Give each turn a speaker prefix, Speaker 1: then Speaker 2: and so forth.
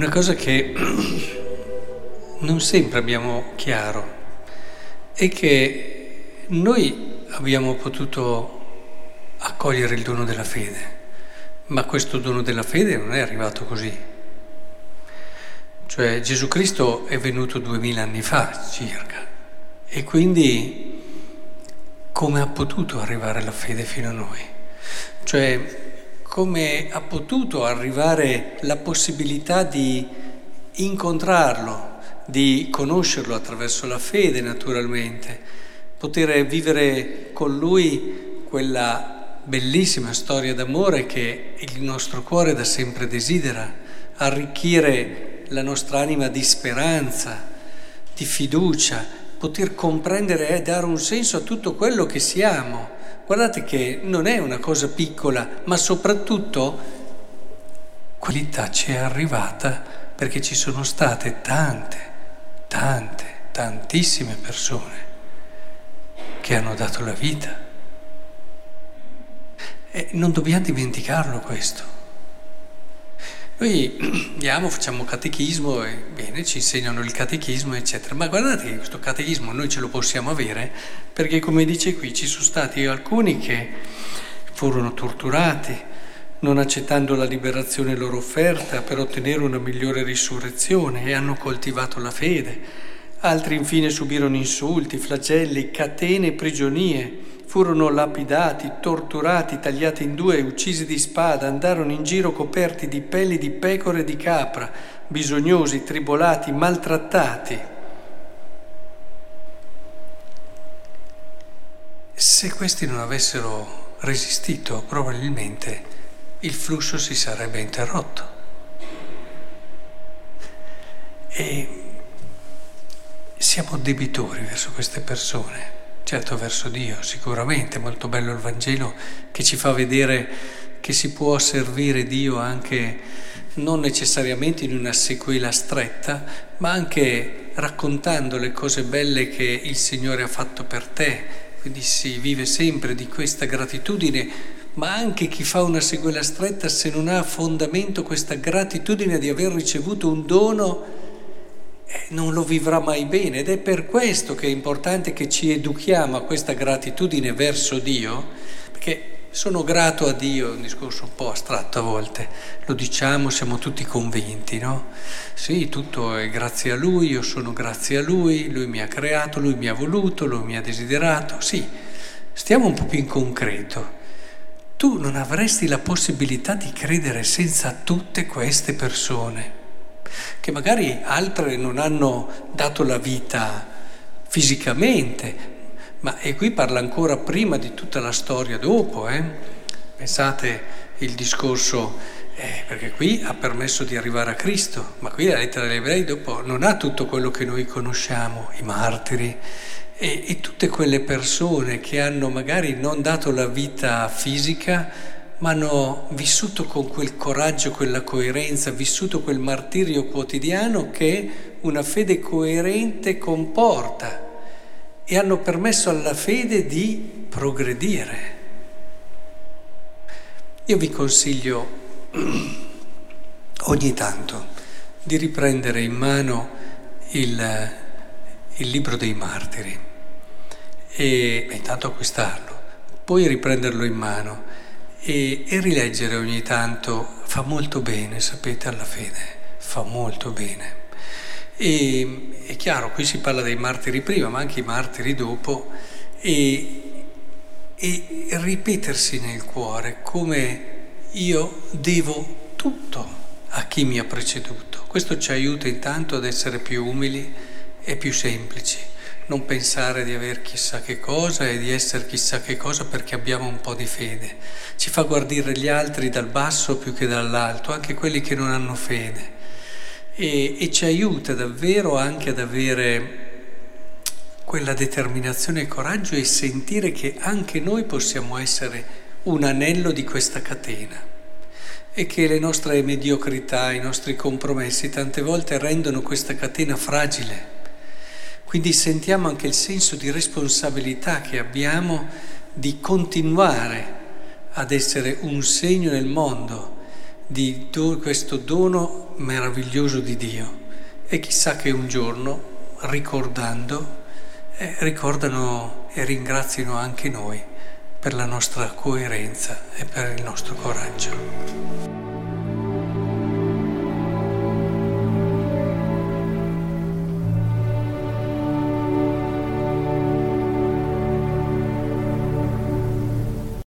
Speaker 1: Una cosa che non sempre abbiamo chiaro è che noi abbiamo potuto accogliere il dono della fede, ma questo dono della fede non è arrivato così. Cioè Gesù Cristo è venuto duemila anni fa circa e quindi come ha potuto arrivare la fede fino a noi? Cioè come ha potuto arrivare la possibilità di incontrarlo, di conoscerlo attraverso la fede naturalmente, poter vivere con lui quella bellissima storia d'amore che il nostro cuore da sempre desidera, arricchire la nostra anima di speranza, di fiducia, poter comprendere e dare un senso a tutto quello che siamo Guardate che non è una cosa piccola, ma soprattutto qualità ci è arrivata perché ci sono state tante, tante, tantissime persone che hanno dato la vita. E non dobbiamo dimenticarlo questo. Noi andiamo, facciamo catechismo e bene, ci insegnano il catechismo, eccetera, ma guardate che questo catechismo noi ce lo possiamo avere perché, come dice qui, ci sono stati alcuni che furono torturati, non accettando la liberazione loro offerta per ottenere una migliore risurrezione e hanno coltivato la fede. Altri infine subirono insulti, flagelli, catene e prigionie furono lapidati, torturati, tagliati in due, uccisi di spada, andarono in giro coperti di pelli di pecore e di capra, bisognosi, tribolati, maltrattati. Se questi non avessero resistito, probabilmente il flusso si sarebbe interrotto. E siamo debitori verso queste persone. Certo, verso Dio, sicuramente, molto bello il Vangelo che ci fa vedere che si può servire Dio anche non necessariamente in una sequela stretta, ma anche raccontando le cose belle che il Signore ha fatto per te. Quindi si vive sempre di questa gratitudine, ma anche chi fa una sequela stretta, se non ha a fondamento questa gratitudine di aver ricevuto un dono, non lo vivrà mai bene ed è per questo che è importante che ci educhiamo a questa gratitudine verso Dio, perché sono grato a Dio, è un discorso un po' astratto a volte, lo diciamo, siamo tutti convinti, no? Sì, tutto è grazie a Lui, io sono grazie a Lui, Lui mi ha creato, Lui mi ha voluto, Lui mi ha desiderato, sì, stiamo un po' più in concreto. Tu non avresti la possibilità di credere senza tutte queste persone che magari altre non hanno dato la vita fisicamente, ma e qui parla ancora prima di tutta la storia dopo, eh? pensate il discorso, eh, perché qui ha permesso di arrivare a Cristo, ma qui la lettera degli ebrei dopo non ha tutto quello che noi conosciamo, i martiri, e, e tutte quelle persone che hanno magari non dato la vita fisica, ma hanno vissuto con quel coraggio, quella coerenza, vissuto quel martirio quotidiano che una fede coerente comporta e hanno permesso alla fede di progredire. Io vi consiglio ogni tanto di riprendere in mano il, il libro dei martiri e intanto acquistarlo, poi riprenderlo in mano e, e rileggere ogni tanto fa molto bene, sapete, alla fede, fa molto bene. E è chiaro, qui si parla dei martiri prima, ma anche i martiri dopo, e, e ripetersi nel cuore come io devo tutto a chi mi ha preceduto. Questo ci aiuta intanto ad essere più umili e più semplici non pensare di avere chissà che cosa e di essere chissà che cosa perché abbiamo un po' di fede. Ci fa guardare gli altri dal basso più che dall'alto, anche quelli che non hanno fede. E, e ci aiuta davvero anche ad avere quella determinazione e coraggio e sentire che anche noi possiamo essere un anello di questa catena e che le nostre mediocrità, i nostri compromessi tante volte rendono questa catena fragile quindi sentiamo anche il senso di responsabilità che abbiamo di continuare ad essere un segno nel mondo, di do, questo dono meraviglioso di Dio. E chissà che un giorno, ricordando, eh, ricordano e ringraziano anche noi per la nostra coerenza e per il nostro coraggio.